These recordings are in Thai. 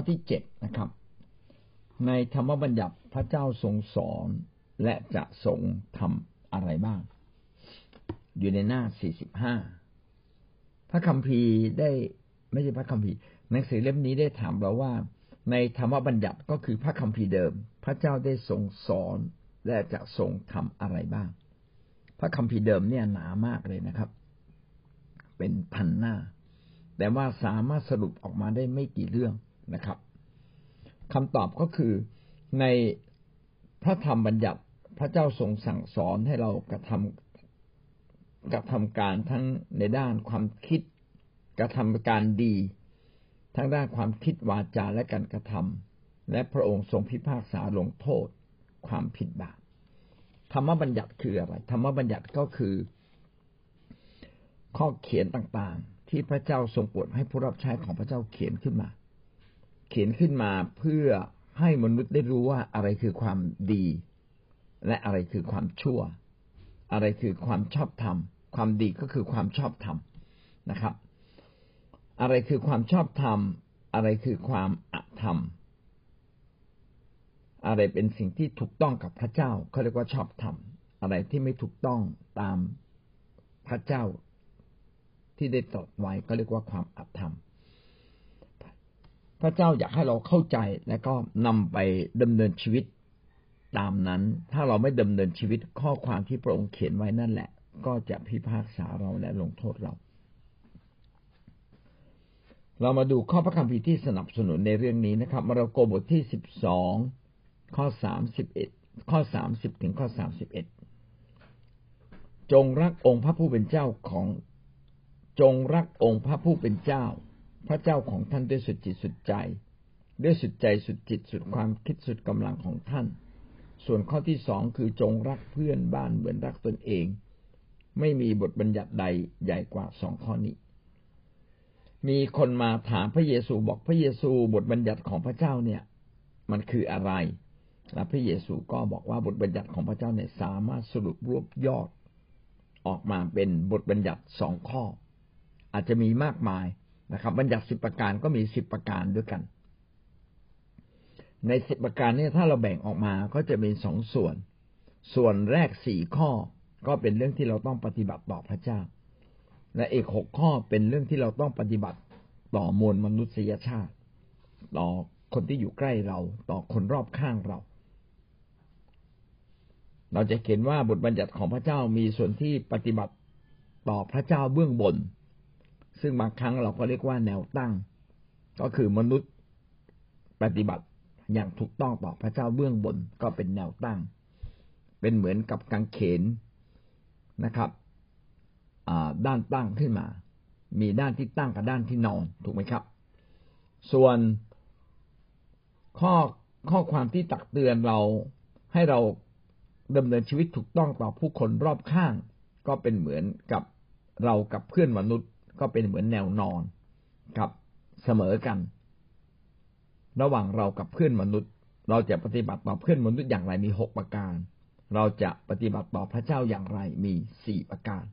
อที่เจ็ดนะครับ ในธรรมบัญญัติพระเจ้าทรงสอนและจะทรงทำอะไรบ้าง อยู่ในหน้าสี่สิบห้าพระคัมภีร์ได้ไม่ใช่พระคัมภีร์หนังสือเล่มนี้ได้ถามเราว่า ในธรรมบัญญัติก็คือพระคัมภีร์เดิม พระเจ้าได้ทรงสอนและจะทรงทำอะไรบ้าง พระคัมภีร์เดิมเนี่ยหนามากเลยนะครับ เป็นพันหน้า แต่ว่าสามารถสรุปออกมาได้ไม่กี่เรื่อง นะครับคำตอบก็คือในพระธรรมบัญญัติพระเจ้าทรงสั่งสอนให้เรากระทำกระทำการทั้งในด้านความคิดกระทำการดี ทั้งด้านความคิดวาจาและการกระทำและพระองค์ทรงพิพากษาลงโทษความผิดบาปธรรมบัญญัติคืออะไรธรรมบัญญัติก็คือ ข้อเขียนต่างๆ ที่พระเจ้าทรงโปรดให้ผู้รับใช้ของพระเจ้าเขียนขึ้นมา เขียนขึ้นมาเพื่อให้มนุษย์ได้รู้ว่าอะไรคือความดี และอะไรคือความชั่ว อะไรคือความชอบธรรม ความดีก็คือความชอบธรรมนะครับ อะไรคือความชอบธรรม อะไรคือความอธรรม อะไรเป็นสิ่งที่ถูกต้องกับพระเจ้าเขาเรียกว่าชอบธรรม อะไรที่ไม่ถูกต้องตามพระเจ้าที่ได้ตรัสไว้ก็เรียกว่าความอธรรม พระเจ้าอยากให้เราเข้าใจและก็นำไปดำเนินชีวิตตามนั้น ถ้าเราไม่ดำเนินชีวิตข้อความที่พระองค์เขียนไว้นั่นแหละ ก็จะพิพากษาเราและลงโทษเรา เรามาดูข้อพระคัมภีร์ที่สนับสนุนในเรื่องนี้นะครับมาระโกบทที่สิบสองข้อสามสิบเอ็ดข้อสามสิบถึงข้อสามสิบเอ็ดจงรักองค์พระผู้เป็นเจ้าของจงรักองค์พระผู้เป็นเจ้า พระเจ้าของท่านด้วยสุดจิตสุดใจ ด้วยสุดใจสุดจิตสุดความคิดสุดกำลังของท่าน ส่วนข้อที่สองคือจงรักเพื่อนบ้านเหมือนรักตนเอง ไม่มีบทบัญญัติใดใหญ่กว่าสองข้อนี้ มีคนมาถามพระเยซูบอกพระเยซูบทบัญญัติของพระเจ้าเนี่ย มันคืออะไรและพระเยซูก็บอกว่าบทบัญญัติของพระเจ้าเนี่ยสามารถสรุปรวบยอด ออกมาเป็นบทบัญญัติสองข้อ อาจจะมีมากมาย นะครับบัญญัติสิบประการก็มีสิบประการด้วยกัน ในสิบประการนี้ถ้าเราแบ่งออกมาก็จะเป็นสองส่วน ส่วนแรกสี่ข้อก็เป็นเรื่องที่เราต้องปฏิบัติต่อพระเจ้า และอีกหกข้อเป็นเรื่องที่เราต้องปฏิบัติต่อมวลมนุษยชาติ ต่อคนที่อยู่ใกล้เรา ต่อคนรอบข้างเรา เราจะเห็นว่าบทบัญญัติของพระเจ้ามีส่วนที่ปฏิบัติต่อพระเจ้าเบื้องบน ซึ่งบางครั้งเราก็เรียกว่าแนวตั้ง ก็คือมนุษย์ปฏิบัติอย่างถูกต้องต่อพระเจ้าเบื้องบนก็เป็นแนวตั้ง เป็นเหมือนกับกางเขนนะครับด้านตั้งขึ้นมา มีด้านที่ตั้งกับด้านที่นอนถูกไหมครับ ส่วนข้อข้อความที่ตักเตือนเราให้เราดำเนินชีวิตถูกต้องต่อผู้คนรอบข้าง ก็เป็นเหมือนกับเรากับเพื่อนมนุษย์ ก็เป็นเหมือนแนวนอนกับเสมอกัน ระหว่างเรากับเพื่อนมนุษย์ เราจะปฏิบัติต่อเพื่อนมนุษย์อย่างไรมีหกประการ เราจะปฏิบัติต่อพระเจ้าอย่างไรมีสี่ประการ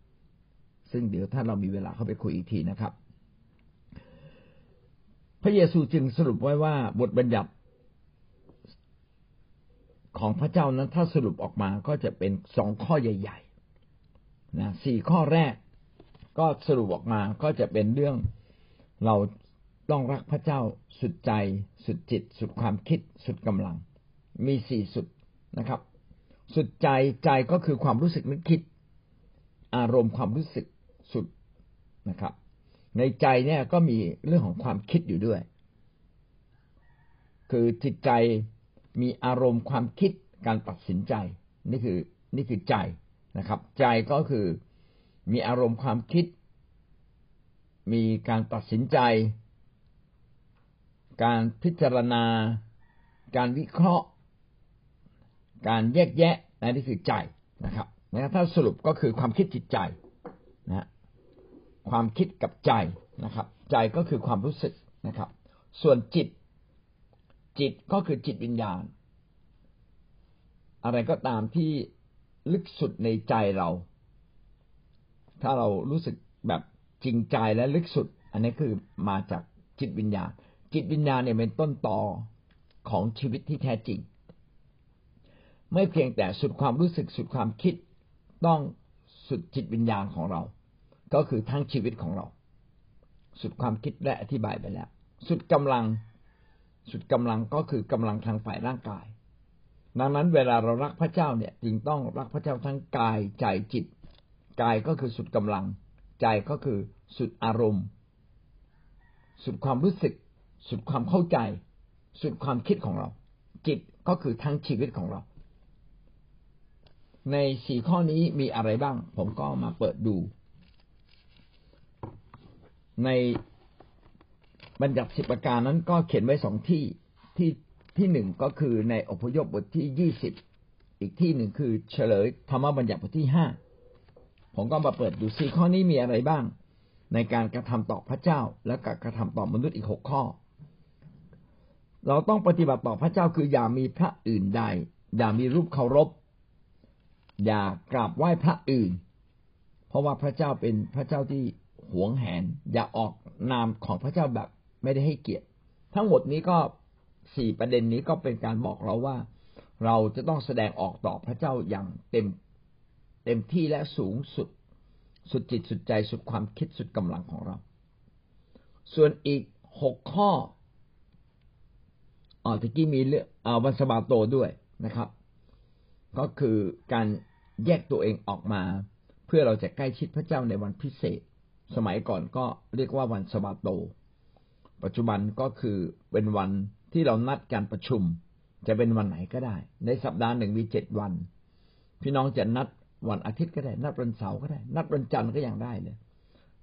ซึ่งเดี๋ยวถ้าเรามีเวลาเข้าไปคุยอีกทีนะครับ พระเยซูจึงสรุปไว้ว่าบทบัญญัติของพระเจ้านั้นถ้าสรุปออกมาก็จะเป็นสองข้อใหญ่ๆนะสี่ข้อแรก ก็สรุปออกมาก็จะเป็นเรื่องเราต้องรักพระเจ้าสุดใจ สุดจิต สุดความคิด สุดกำลัง มีสี่สุดนะครับ สุดใจใจก็คือความรู้สึกนึกคิด อารมณ์ความรู้สึกสุดนะครับ ในใจเนี่ยก็มีเรื่องของความคิดอยู่ด้วย คือจิตใจมีอารมณ์ความคิดการตัดสินใจ นี่คือนี่คือใจนะครับ ใจก็คือ มีอารมณ์ความคิด มีการตัดสินใจ การพิจารณา การวิเคราะห์ การแยกแยะนี่นคือใจนะครับนะถ้าสรุปก็คือความคิดจิตใจนะความคิดกับใจนะครับ ใจก็คือความรู้สึกนะครับ ส่วนจิต จิตก็คือจิตวิญญาณ อะไรก็ตามที่ลึกสุดในใจเรา ถ้าเรารู้สึกแบบจริงใจและลึกสุด อันนี้คือมาจากจิตวิญญาณ จิตวิญญาณเนี่ยเป็นต้นต่อของชีวิตที่แท้จริง ไม่เพียงแต่สุดความรู้สึกสุดความคิดต้องสุดจิตวิญญาณของเรา ก็คือทั้งชีวิตของเรา สุดความคิดและอธิบายไปแล้ว สุดกำลังสุดกำลังก็คือกำลังทางฝ่ายร่างกาย ดังนั้นเวลาเรารักพระเจ้าเนี่ยจึงต้องรักพระเจ้าทั้งกายใจจิต กายก็คือสุดกำลัง ใจก็คือสุดอารมณ์ สุดความรู้สึก สุดความเข้าใจ สุดความคิดของเรา จิตก็คือทั้งชีวิตของเรา ในสี่ข้อนี้มีอะไรบ้าง ผมก็มาเปิดดู ในบัญญัติสิบประการนั้นก็เขียนไว้สองที่ที่ที่หนึ่งก็คือในอพยพบทที่ยี่สิบอีกที่หนึ่งคือเฉลยธรรมบัญญัติบทที่ห้า ผมก็มาเปิดดูสี่ข้อนี้มีอะไรบ้าง ในการกระทำต่อพระเจ้า และการกระทำต่อมนุษย์อีกหกข้อ เราต้องปฏิบัติต่อพระเจ้าคืออย่ามีพระอื่นใด อย่ามีรูปเคารพ อย่ากราบไหว้พระอื่น เพราะว่าพระเจ้าเป็นพระเจ้าที่หวงแหน อย่าออกนามของพระเจ้าแบบไม่ได้ให้เกียรติ ทั้งหมดนี้ก็สี่ประเด็นนี้ก็เป็นการบอกเราว่า เราจะต้องแสดงออกต่อพระเจ้าอย่างเต็ม เต็มที่และสูงสุด สุดจิตสุดใจสุดความคิดสุดกำลังของเรา ส่วนอีกหกข้ออ๋อตะกี้มีเรื่องวันสบาโตด้วยนะครับ ก็คือการแยกตัวเองออกมา เพื่อเราจะใกล้ชิดพระเจ้าในวันพิเศษ สมัยก่อนก็เรียกว่าวันสบาโต ปัจจุบันก็คือเป็นวันที่เรานัดการประชุม จะเป็นวันไหนก็ได้ ในสัปดาห์หนึ่งมีเจ็ดวัน พี่น้องจะนัด วันอาทิตย์ก็ได้ นัดวันเสาร์ก็ได้ นัดวันจันทร์ก็ยังได้เลย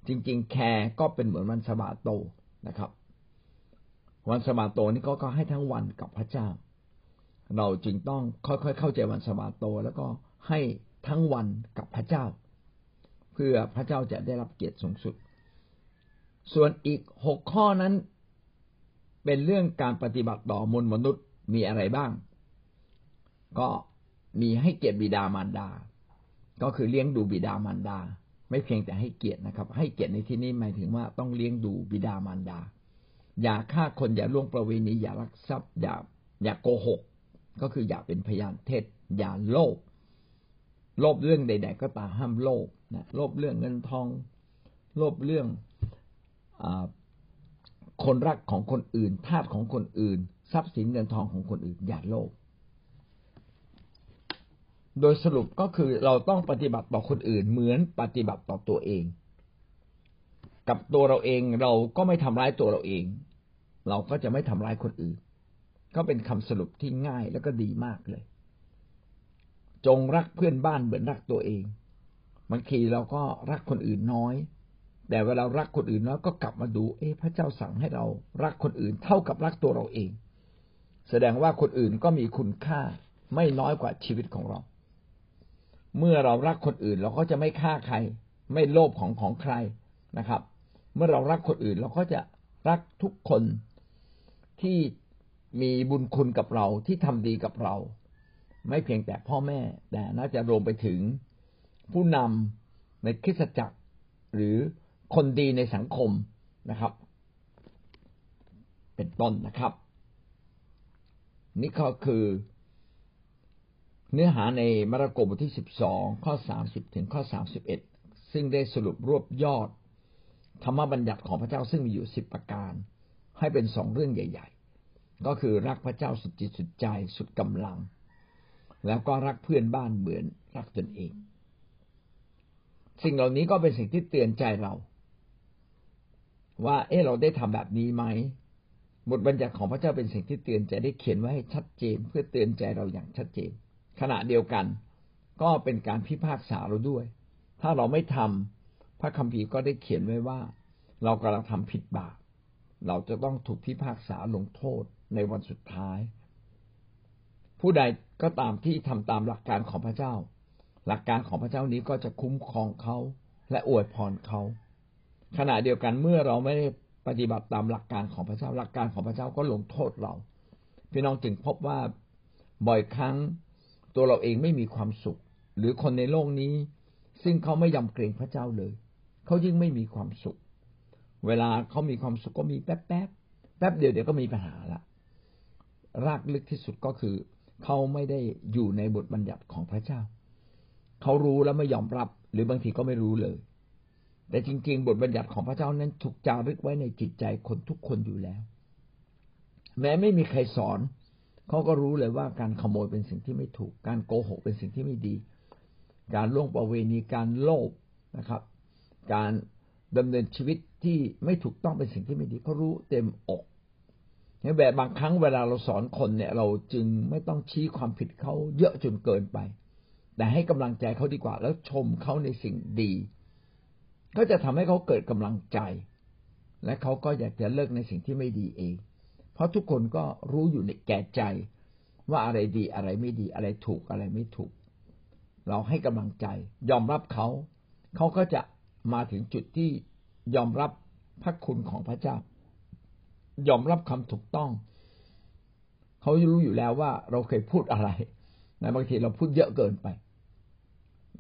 จริง ๆ แคร์ก็เป็นเหมือนวันสบาโตนะครับ วันสบาโตนี่ก็ก็ให้ทั้งวันกับพระเจ้า เราจึงต้องค่อยๆเข้าใจวันสบาโต แล้วก็ให้ทั้งวันกับพระเจ้า เพื่อพระเจ้าจะได้รับเกียรติสูงสุด ส่วนอีกหกข้อนั้น เป็นเรื่องการปฏิบัติต่อมนมนุษย์มีอะไรบ้าง ก็มีให้เกียรติบิดามารดา ก็คือเลี้ยงดูบิดามารดา ไม่เพียงแต่ให้เกียรตินะครับ ให้เกียรติในที่นี้หมายถึงว่าต้องเลี้ยงดูบิดามารดา อย่าฆ่าคนอย่าล่วงประเวณีอย่ารักทรัพย์อย่าอย่าโกหก ก็คืออย่าเป็นพยานเท็จอย่าโลภโลภเรื่องใด ๆ ก็ตามห้ามโลภนะโลภเรื่องเงินทอง โลภเรื่องคนรักของคนอื่นทาสของคนอื่น ทรัพย์สินเงินทองของคนอื่น อย่าโลภ โดยสรุปก็คือเราต้องปฏิบัติต่อคนอื่นเหมือนปฏิบัติต่อตัวเอง กับตัวเราเองเราก็ไม่ทำร้ายตัวเราเอง เราก็จะไม่ทำร้ายคนอื่น ก็เป็นคำสรุปที่ง่ายแล้วก็ดีมากเลย จงรักเพื่อนบ้านเหมือนรักตัวเองบางทีเราก็รักคนอื่นน้อย แต่เวลารักคนอื่นแล้วก็กลับมาดู เอ๊ะพระเจ้าสั่งให้เรารักคนอื่นเท่ากับรักตัวเราเอง แสดงว่าคนอื่นก็มีคุณค่าไม่น้อยกว่าชีวิตของเรา เมื่อเรารักคนอื่นเราก็จะไม่ฆ่าใคร ไม่โลภของของใครนะครับ เมื่อเรารักคนอื่นเราก็จะรักทุกคนที่มีบุญคุณกับเราที่ทำดีกับเรา ไม่เพียงแต่พ่อแม่ แต่น่าจะรวมไปถึงผู้นำในคริสตจักร หรือคนดีในสังคมนะครับ เป็นต้นนะครับ นี่ก็คือ เนื้อหาในมาระโกบทที่สิบสองข้อสามสิบถึงข้อสามสิบเอ็ดซึ่งได้สรุปรวบยอด ธรรมบัญญัติของพระเจ้าซึ่งมีอยู่สิบประการ ให้เป็นสองเรื่องใหญ่ ๆ ก็คือรักพระเจ้าสุดจิตสุดใจสุดกำลัง แล้วก็รักเพื่อนบ้านเหมือนรักตนเอง สิ่งเหล่านี้ก็เป็นสิ่งที่เตือนใจเรา ว่า เออเราได้ทำแบบนี้ไหมบทบัญญัติของพระเจ้าเป็นสิ่งที่เตือนใจได้เขียนไว้ให้ชัดเจน เพื่อเตือนใจเราอย่างชัดเจน ขณะเดียวกัน ก็เป็นการพิพากษาเราด้วย ถ้าเราไม่ทำพระคัมภีร์ก็ได้เขียนไว้ว่า เรากำลังทำผิดบาปเราจะต้องถูกพิพากษาลงโทษในวันสุดท้าย ผู้ใดก็ตามที่ทำตามหลักการของพระเจ้า หลักการของพระเจ้านี้ก็จะคุ้มครองเขาและอวยพรเขา ขณะเดียวกันเมื่อเราไม่ได้ปฏิบัติตามหลักการของพระเจ้า หลักการของพระเจ้าก็ลงโทษเรา พี่น้องจึงพบว่าบ่อยครั้ง ตัวเราเองไม่มีความสุข หรือคนในโลกนี้ ซึ่งเขาไม่ยำเกรงพระเจ้าเลย เขายิ่งไม่มีความสุข เวลาเขามีความสุขก็มีแป๊บแป๊บเดียวเดี๋ยวก็มีปัญหาละรากลึกที่สุดก็คือเขาไม่ได้อยู่ในบทบัญญัติของพระเจ้า เขารู้แล้วไม่ยอมรับ หรือบางทีก็ไม่รู้เลย แต่จริง ๆ บทบัญญัติของพระเจ้านั้นถูกจารึกไว้ในจิตใจคนทุกคนอยู่แล้ว แม้ไม่มีใครสอน เขาก็รู้เลยว่าการขโมยเป็นสิ่งที่ไม่ถูก การโกหกเป็นสิ่งที่ไม่ดี การล่วงประเวณีการโลภนะครับ การดำเนินชีวิตที่ไม่ถูกต้องเป็นสิ่งที่ไม่ดีเขารู้เต็มอกในแบบบางครั้งเวลาเราสอนคนเนี่ย เราจึงไม่ต้องชี้ความผิดเขาเยอะจนเกินไป แต่ให้กำลังใจเขาดีกว่า แล้วชมเขาในสิ่งดี ก็จะทำให้เขาเกิดกำลังใจ และเขาก็อยากจะเลิกในสิ่งที่ไม่ดีเอง เพราะทุกคนก็รู้อยู่ในแก่ใจ ว่าอะไรดีอะไรไม่ดีอะไรถูกอะไรไม่ถูก เราให้กำลังใจ ยอมรับเขา เขาก็จะมาถึงจุดที่ยอมรับพระคุณของพระเจ้า ยอมรับคำถูกต้อง เขารู้อยู่แล้วว่าเราเคยพูดอะไรในบางทีเราพูดเยอะเกินไป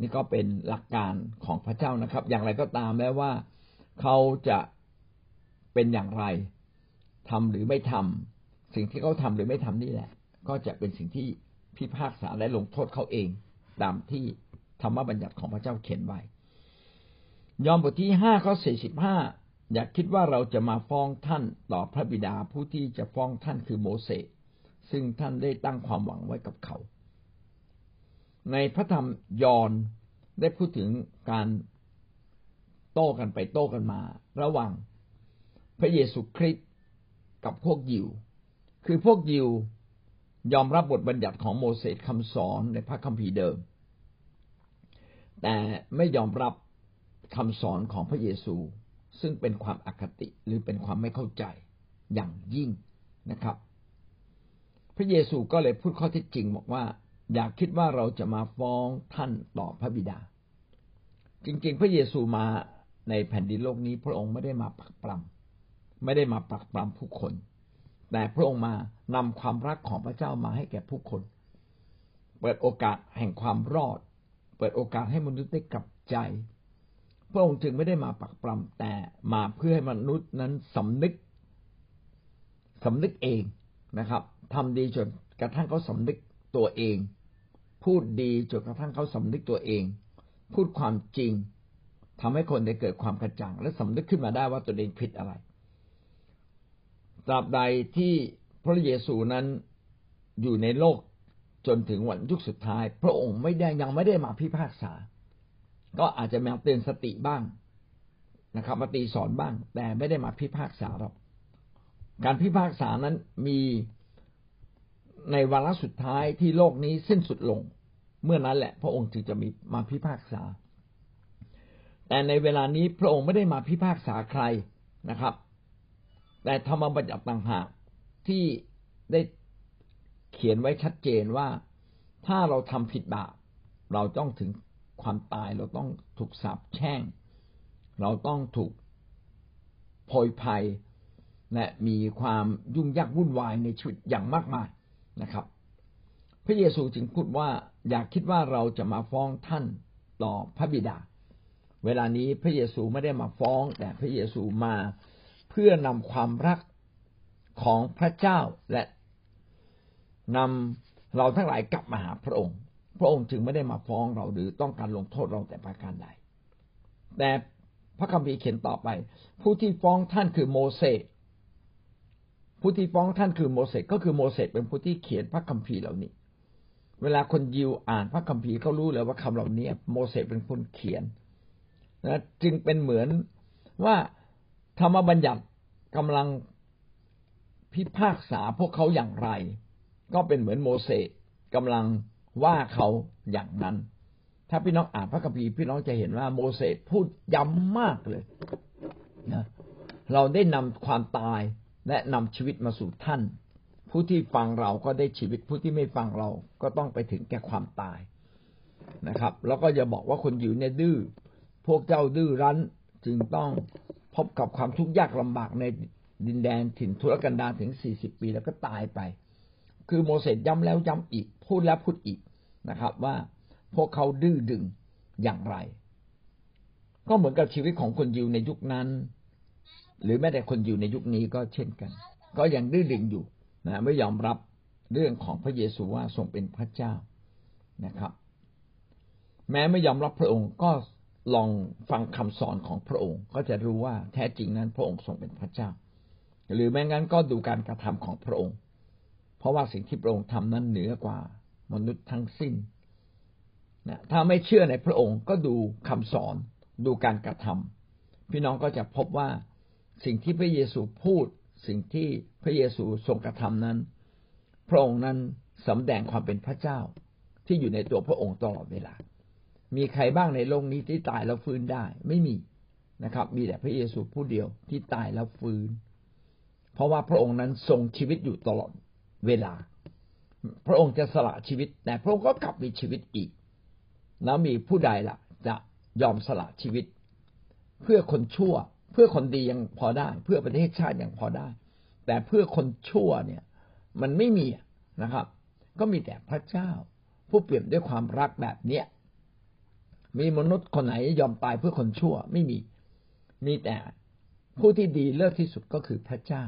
นี่ก็เป็นหลักการของพระเจ้านะครับ อย่างไรก็ตามแม้ว่า เขาจะเป็นอย่างไร ทำหรือไม่ทำสิ่งที่เขาทาหรือไม่ทำนี่แหละ ก็จะเป็นสิ่งที่พิพากษาและลงโทษเขาเอง ตามที่ธรรมบัญญัติของพระเจ้าเขียนไว้ ยอห์นบทที่ห้าข้อสี่สิบห้าอย่าคิดว่าเราจะมาฟ้องท่านต่อพระบิดาผู้ที่จะฟ้องท่านคือโมเสสซึ่งท่านได้ตั้งความหวังไว้กับเขา ในพระธรรมยอห์นได้พูดถึงการโต้กันไปโต้กันมา ระหว่างพระเยซูคริสต์ กับพวกยิว คือพวกยิวยอมรับบทบัญญัติของโมเสสคำสอนในพระคัมภีร์เดิม แต่ไม่ยอมรับคำสอนของพระเยซู ซึ่งเป็นความอคติหรือเป็นความไม่เข้าใจอย่างยิ่งนะครับ พระเยซูก็เลยพูดข้อที่จริงบอกว่า อยากคิดว่าเราจะมาฟ้องท่านต่อพระบิดา จริงๆ พระเยซูมาในแผ่นดินโลกนี้พระองค์ไม่ได้มาปักปรำ ไม่ได้มาปรักปรำผู้คน แต่พระองค์มานำความรักของพระเจ้ามาให้แก่ผู้คน เปิดโอกาสแห่งความรอด เปิดโอกาสให้มนุษย์ได้กลับใจ พระองค์จึงไม่ได้มาปรักปรำแต่มาเพื่อให้มนุษย์นั้นสำนึกสำนึกเองนะครับทำดีจนกระทั่งเขาสำนึกตัวเอง พูดดีจนกระทั่งเขาสำนึกตัวเอง พูดความจริงทำให้คนได้เกิดความกระจ่าง และสำนึกขึ้นมาได้ว่าตัวเองผิดอะไร ตราบใดที่พระเยซูนั้นอยู่ในโลกจนถึงวันยุคสุดท้าย พระองค์ไม่ได้ยังไม่ได้มาพิพากษา ก็อาจจะมาเตือนสติบ้างนะครับ มาตีสอนบ้าง แต่ไม่ได้มาพิพากษาหรอกการพิพากษานั้นมีในวาระสุดท้ายที่โลกนี้สิ้นสุดลง เมื่อนั้นแหละ พระองค์จึงจะมีมาพิพากษา แต่ในเวลานี้พระองค์ไม่ได้มาพิพากษาใครนะครับ แต่ธรรมบัญญัติต่างหากที่ได้เขียนไว้ชัดเจนว่าถ้าเราทำผิดบาปเราต้องถึงความตายเราต้องถูกสาปแช่ง เราต้องถูกโพยภัย และมีความยุ่งยากวุ่นวายในชีวิตอย่างมากมายนะครับ พระเยซูจึงพูดว่าอยากคิดว่าเราจะมาฟ้องท่านต่อพระบิดา เวลานี้พระเยซูไม่ได้มาฟ้อง แต่พระเยซูมา พื่อนำความรักของพระเจ้าและนำเราทั้งหลายกลับมาหาพระองค์ พระองค์จึงไม่ได้มาฟ้องเราหรือต้องการลงโทษเราแต่ประการใด แต่พระคัมภีร์เขียนต่อไป ผู้ที่ฟ้องท่านคือโมเสสผู้ที่ฟ้องท่านคือโมเสสก็คือโมเสสเป็นผู้ที่เขียนพระคัมภีร์เหล่านี้ เวลาคนยิวอ่านพระคัมภีร์เขารู้เลยว่าคำเหล่านี้โมเสสเป็นคนเขียนนะจึงเป็นเหมือนว่า ธรรมบัญญัติกำลังพิพากษาพวกเขาอย่างไร ก็เป็นเหมือนโมเสสกำลังว่าเขาอย่างนั้น ถ้าพี่น้องอ่านพระคัมภีร์พี่น้องจะเห็นว่าโมเสสพูดย้ำมากเลยนะเราได้นำความตายและนำชีวิตมาสู่ท่าน ผู้ที่ฟังเราก็ได้ชีวิตผู้ที่ไม่ฟังเราก็ต้องไปถึงแก่ความตายนะครับ แล้วก็อย่าบอกว่าคนอยู่เนี่ยดื้อพวกเจ้าดื้อรั้นจึงต้อง พบกับความทุกข์ยากลำบากในดินแดนถิ่นทุรกันดารถึงสี่สิบปีแล้วก็ตายไป คือโมเสสย้ำแล้วย้ำอีก พูดแล้วพูดอีกนะครับ ว่าพวกเขาดื้อดึงอย่างไร ก็เหมือนกับชีวิตของคนยิวในยุคนั้น หรือแม้แต่คนยิวในยุคนี้ก็เช่นกัน ก็ยังดื้อดึงอยู่นะไม่ยอมรับเรื่องของพระเยซูว่าทรงเป็นพระเจ้านะครับ แม้ไม่ยอมรับพระองค์ก็ ลองฟังคำสอนของพระองค์ ก็จะรู้ว่าแท้จริงนั้นพระองค์ทรงเป็นพระเจ้า หรือแม้งั้นก็ดูการกระทำของพระองค์ เพราะว่าสิ่งที่พระองค์ทำนั้นเหนือกว่ามนุษย์ทั้งสิ้นนะถ้าไม่เชื่อในพระองค์ก็ดูคำสอนดูการกระทำพี่น้องก็จะพบว่าสิ่งที่พระเยซูพูด สิ่งที่พระเยซูทรงกระทำนั้น พระองค์นั้นสำแดงความเป็นพระเจ้าที่อยู่ในตัวพระองค์ตลอดเวลา มีใครบ้างในโลกนี้ที่ตายแล้วฟื้นได้ ไม่มีนะครับ มีแต่พระเยซูผู้เดียวที่ตายแล้วฟื้น เพราะว่าพระองค์นั้นทรงชีวิตอยู่ตลอดเวลา พระองค์จะสละชีวิต แต่พระองค์ก็กลับมีชีวิตอีก แล้วมีผู้ใดล่ะ จะยอมสละชีวิต เพื่อคนชั่ว เพื่อคนดียังพอได้ เพื่อประเทศชาติยังพอได้ แต่เพื่อคนชั่วเนี่ย มันไม่มีนะครับ ก็มีแต่พระเจ้า ผู้เปลี่ยนด้วยความรักแบบเนี้ย มีมนุษย์คนไหนยอมตายเพื่อคนชั่วไม่มี มีแต่ผู้ที่ดีเลิศที่สุดก็คือพระเจ้า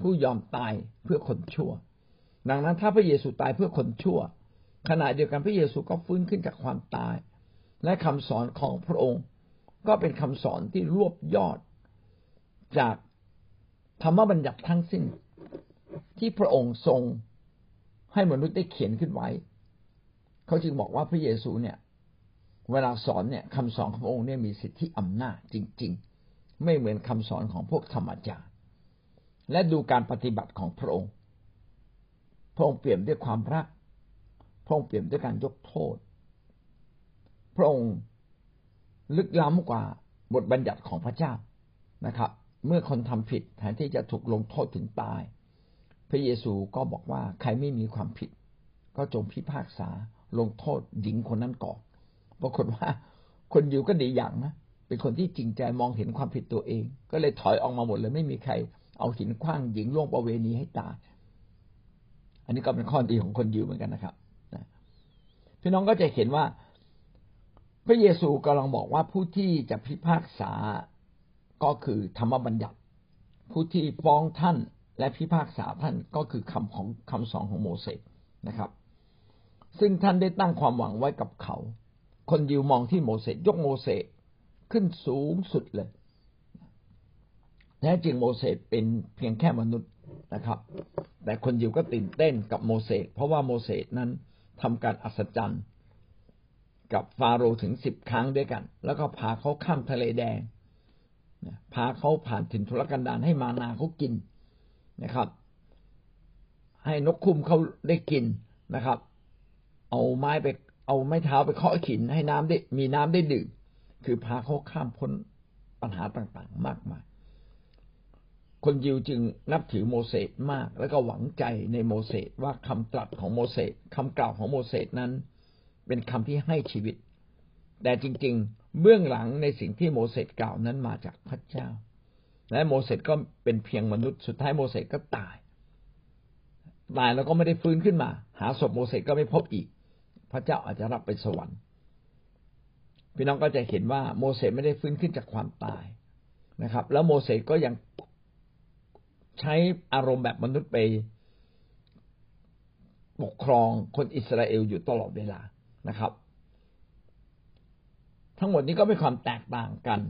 ผู้ยอมตายเพื่อคนชั่ว ดังนั้นถ้าพระเยซูตายเพื่อคนชั่ว ขณะเดียวกันพระเยซูก็ฟื้นขึ้นจากความตาย และคำสอนของพระองค์ ก็เป็นคำสอนที่รวบยอด จากธรรมบัญญัติทั้งสิ้น ที่พระองค์ทรงให้มนุษย์ได้เขียนขึ้นไว้ เขาจึงบอกว่าพระเยซูเนี่ย เวลาสอนเนี่ยคำสอนขององค์เนี่ยมีสิทธิอำนาจจริง ๆ ไม่เหมือนคำสอนของพวกธรรมจารย์และดูการปฏิบัติของพระองค์ พระองค์เปลี่ยนด้วยความรัก พระองค์เปลี่ยนด้วยการยกโทษ พระองค์ลึกล้ำกว่าบทบัญญัติของพระเจ้านะครับ เมื่อคนทำผิดแทนที่จะถูกลงโทษถึงตาย พระเยซูก็บอกว่าใครไม่มีความผิด ก็จงพิพากษาลงโทษหญิงคนนั้นก่อน ปรากฏว่า คนยิวก็ดีอย่างนะเป็นคนที่จริงใจมองเห็นความผิดตัวเอง ก็เลยถอยออกมาหมดเลยไม่มีใคร เอาหินคว้างหญิงล่วงประเวณีให้ตายอันนี้ก็เป็นข้อดีของคนยิวเหมือนกันนะครับพี่น้องก็จะเห็นว่า พระเยซูกำลังบอกว่าผู้ที่จะพิพากษาก็คือธรรมบัญญัติ ผู้ที่ฟ้องท่านและพิพากษาท่านก็คือคำของคำสอนของโมเสสนะครับ ซึ่งท่านได้ตั้งความหวังไว้กับเขา คนยิวมองที่โมเสสยกโมเสสขึ้นสูงสุดเลยแท้จริงโมเสสเป็นเพียงแค่มนุษย์นะครับ แต่คนยิวก็ตื่นเต้นกับโมเสสเพราะว่าโมเสสนั้นทำการอัศจรรย์กับฟาโรห์ถึงสิบครั้งด้วยกัน แล้วก็พาเขาข้ามทะเลแดงพาเขาผ่านถิ่นทุรกันดารให้มานาเขากินนะครับ ให้นกคุมเขาได้กินนะครับ เอาไม้ไป เอาไม้เท้าไปเคาะขินให้น้ำได้มีน้ำได้ดื่ม คือพาเขาข้ามพ้นปัญหาต่างๆ มากมาย คนยิวจึงนับถือโมเสสมาก แล้วก็หวังใจในโมเสสว่าคำตรัสของโมเสสคำกล่าวของโมเสสนั้น เป็นคำที่ให้ชีวิต แต่จริง ๆ เบื้องหลังในสิ่งที่โมเสสกล่าวนั้นมาจากพระเจ้า และโมเสสก็เป็นเพียงมนุษย์สุดท้ายโมเสสก็ตายตายแล้วก็ไม่ได้ฟื้นขึ้นมา หาศพโมเสสก็ไม่พบอีก พระเจ้าอาจจะรับไปสวรรค์ พี่น้องก็จะเห็นว่าโมเสสไม่ได้ฟื้นขึ้นจากความตายนะครับ แล้วโมเสสก็ยังใช้อารมณ์แบบมนุษย์ไปปกครองคนอิสราเอลอยู่ตลอดเวลานะครับ ทั้งหมดนี้ก็เป็นความแตกต่างกัน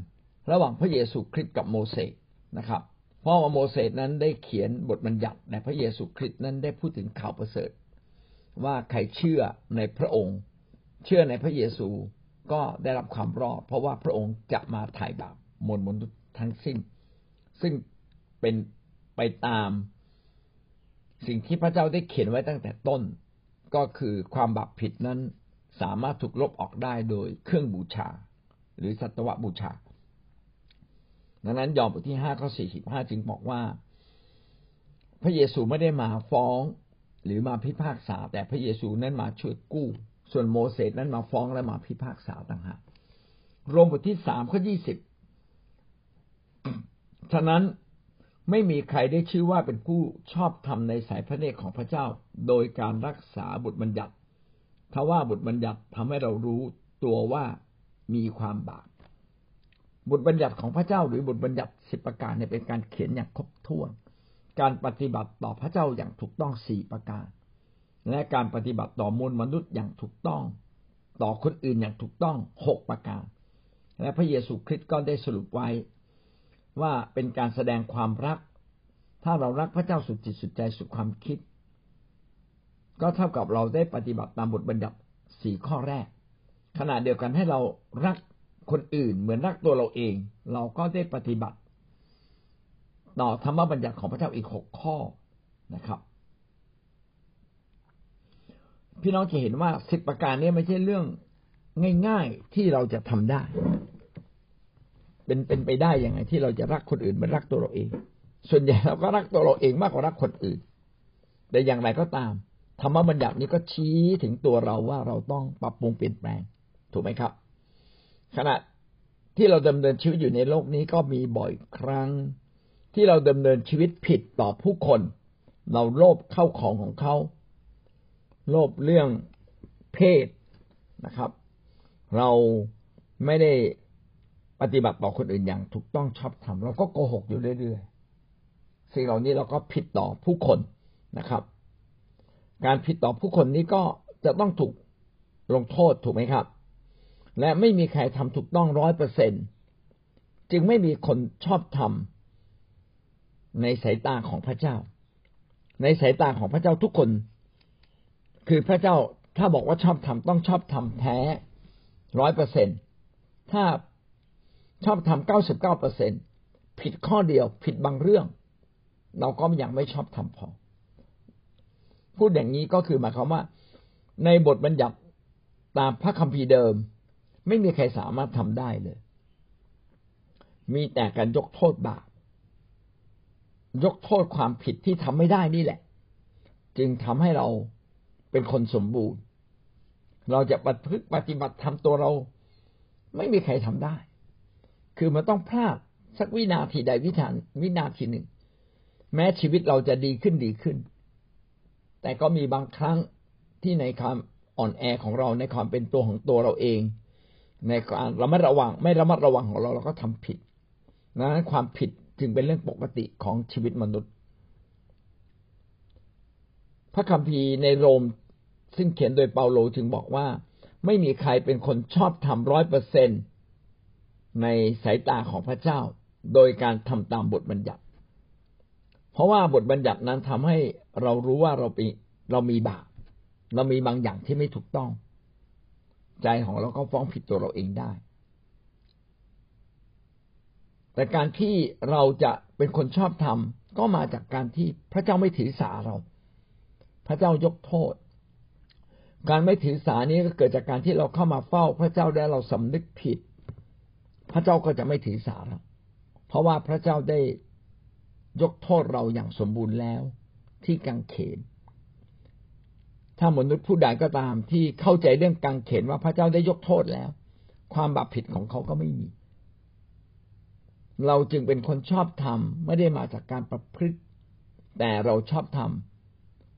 ระหว่างพระเยซูคริสต์กับโมเสสนะครับ เพราะว่าโมเสสนั้นได้เขียนบทบัญญัติแต่พระเยซูคริสต์นั้นได้พูดถึงข่าวประเสริฐ ว่าใครเชื่อในพระองค์ เชื่อในพระเยซูก็ได้รับความรอด เพราะว่าพระองค์จะมาไถ่บาปมวลมนุษย์ทั้งสิ้น ซึ่งเป็นไปตามสิ่งที่พระเจ้าได้เขียนไว้ตั้งแต่ต้น ก็คือความบาปผิดนั้นสามารถถูกลบออกได้โดยเครื่องบูชา หรือสัตวบูชา ดังนั้นยอห์นบทที่ห้าข้อสี่สิบห้าจึงบอกว่า พระเยซูไม่ได้มาฟ้อง หรือมาพิพากษา แต่พระเยซูนั้นมาช่วยกู้ ส่วนโมเสสนั้นมาฟ้องและมาพิพากษาต่างหากรมบทที่สามข้อยี่สิบฉะนั้นไม่มีใครได้ชื่อว่าเป็นผู้ชอบธรรมในสายพระเนตรของพระเจ้า โดยการรักษาบุตรบัญญัติถ้าว่าบุตรบัญญัติทำให้เรารู้ตัวว่ามีความบาปบุตรบัญญัติของพระเจ้าหรือบุตรบัญญัติสิบประการเนี่ยเป็นการเขียนอย่างครบถ้วน การปฏิบัติต่อพระเจ้าอย่างถูกต้องสี่ประการ และการปฏิบัติต่อมวลมนุษย์อย่างถูกต้อง ต่อคนอื่นอย่างถูกต้องหกประการ และพระเยซูคริสต์ก็ได้สรุปไว้ว่าเป็นการแสดงความรัก ถ้าเรารักพระเจ้าสุดจิตสุดใจสุดความคิด ก็เท่ากับเราได้ปฏิบัติตามบทบัญญัติสี่ข้อแรก ขณะเดียวกันให้เรารักคนอื่นเหมือนรักตัวเราเอง เราก็ได้ปฏิบัติ ต่อธรรมบัญญัติของพระเจ้าอีกหกข้อนะครับ พี่น้องจะเห็นว่าสิบประการนี้ไม่ใช่เรื่องง่ายๆที่เราจะทำได้ เป็นเป็นไปได้ยังไง ที่เราจะรักคนอื่นเหมือนรักตัวเราเอง ส่วนใหญ่เราก็รักตัวเราเองมากกว่ารักคนอื่น แต่อย่างไรก็ตาม ธรรมบัญญัตินี้ก็ชี้ถึงตัวเราว่าเราต้องปรับปรุงเปลี่ยนแปลง ถูกไหมครับ ขณะที่เราดำเนินชีวิตอยู่ในโลกนี้ก็มีบ่อยครั้ง ที่เราดำเนินชีวิตผิดต่อผู้คน เราโลภเข้าของของเขา โลภเรื่องเพศนะครับ เราไม่ได้ปฏิบัติต่อคนอื่นอย่างถูกต้องชอบธรรมเราก็โกหกอยู่เรื่อยๆสิ่งเหล่านี้เราก็ผิดต่อผู้คนนะครับ การผิดต่อผู้คนนี้ก็จะต้องถูกลงโทษถูกไหมครับ และไม่มีใครทำถูกต้องร้อยเปอร์เซ็นจึงไม่มีคนชอบทำ ในสายตาของพระเจ้า ในสายตาของพระเจ้าทุกคน คือพระเจ้าถ้าบอกว่าชอบทำต้องชอบทำแท้ร้อยเปอร์เซ็นถ้าชอบทำเก้าสิบเก้าเปอร์เซ็นผิดข้อเดียวผิดบางเรื่อง เราก็ยังไม่ชอบทำพอ พูดอย่างนี้ก็คือหมายความว่า ในบทบัญญัติตามพระคัมภีร์เดิม ไม่มีใครสามารถทำได้เลย มีแต่การยกโทษบาป ยกโทษความผิดที่ทำไม่ได้นี่แหละ จึงทำให้เราเป็นคนสมบูรณ์ เราจะปฏิปฏิบัติทำตัวเรา ไม่มีใครทำได้ คือมันต้องพลาดสักวินาทีใดวิานวินาทีหนึ่ง แม้ชีวิตเราจะดีขึ้นดีขึ้น แต่ก็มีบางครั้งที่ในความอ่อนแอของเราในความเป็นตัวของตัวเราเอง ในการระมัดระวัง ไม่ระมัดระวังของเราเราก็ทำผิดนั้นความผิด จึงเป็นเรื่องปกติของชีวิตมนุษย์ พระคัมภีร์ในโรมซึ่งเขียนโดยเปาโลจึงบอกว่า ไม่มีใครเป็นคนชอบทำร้อยเปอร์เซ็นในสายตาของพระเจ้า โดยการทำตามบทบัญญัติ เพราะว่าบทบัญญัตินั้นทำให้เรารู้ว่าเราเป็นเรามีบาปเรามีบางอย่างที่ไม่ถูกต้อง ใจของเราก็ฟ้องผิดตัวเราเองได้ แต่การที่เราจะเป็นคนชอบธรรมก็มาจากการที่พระเจ้าไม่ถือสาเรา พระเจ้ายกโทษ การไม่ถือสานี้ก็เกิดจากการที่เราเข้ามาเฝ้า พระเจ้าได้เราสำนึกผิด พระเจ้าก็จะไม่ถือสาเราเพราะว่าพระเจ้าได้ยกโทษเราอย่างสมบูรณ์แล้ว ที่กังเขน ถ้ามนุษย์ผู้ใดก็ตามที่เข้าใจเรื่องกังเขนว่าพระเจ้าได้ยกโทษแล้ว ความบาปผิดของเขาก็ไม่มี เราจึงเป็นคนชอบธรรมไม่ได้มาจากการประพฤติ แต่เราชอบธรรม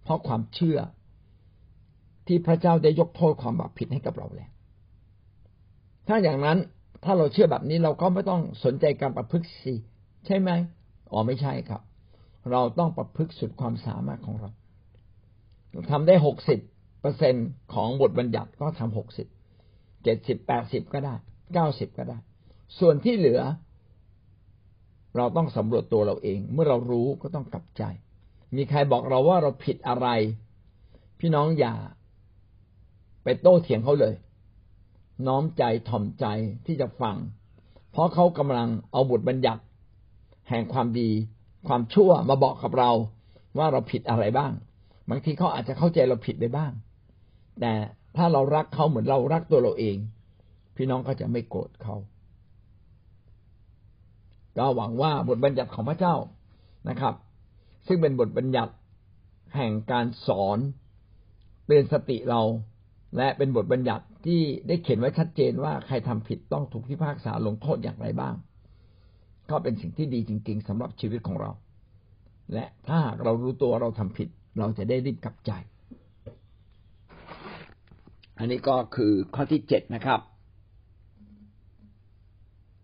เพราะความเชื่อ ที่พระเจ้าได้ยกโทษความบาปผิดให้กับเราแล้ว ถ้าอย่างนั้นถ้าเราเชื่อแบบนี้เราก็ไม่ต้องสนใจการประพฤติสิใช่ไหมอ๋อไม่ใช่ครับ เราต้องประพฤติสุดความสามารถของเราทำได้หกสิบเปอร์เซ็นของบทบัญญัติก็ทำหกสิบเจ็ดสิบแปดสิบก็ได้เก้าสิบก็ได้ ส่วนที่เหลือ เราต้องสำรวจตัวเราเอง เมื่อเรารู้ก็ต้องกลับใจ มีใครบอกเราว่าเราผิดอะไร พี่น้องอย่า ไปโต้เถียงเขาเลย น้อมใจถ่อมใจที่จะฟัง เพราะเขากำลังเอาบทบัญญัติ แห่งความดี ความชั่วมาบอกกับเราว่าเราผิดอะไรบ้าง บางทีเขาอาจจะเข้าใจเราผิดไปบ้าง แต่ถ้าเรารักเขาเหมือนเรารักตัวเราเอง พี่น้องก็จะไม่โกรธเขา ก็หวังว่าบทบัญญัติของพระเจ้านะครับ ซึ่งเป็นบทบัญญัติแห่งการสอนเตือนสติเรา และเป็นบทบัญญัติที่ได้เขียนไว้ชัดเจนว่าใครทำผิดต้องถูกพิพากษาลงโทษอย่างไรบ้าง ก็เป็นสิ่งที่ดีจริง ๆสำหรับชีวิตของเรา และถ้าหากเรารู้ตัวเราทำผิด เราจะได้รีบกลับใจ อันนี้ก็คือข้อที่เจ็ดนะครับ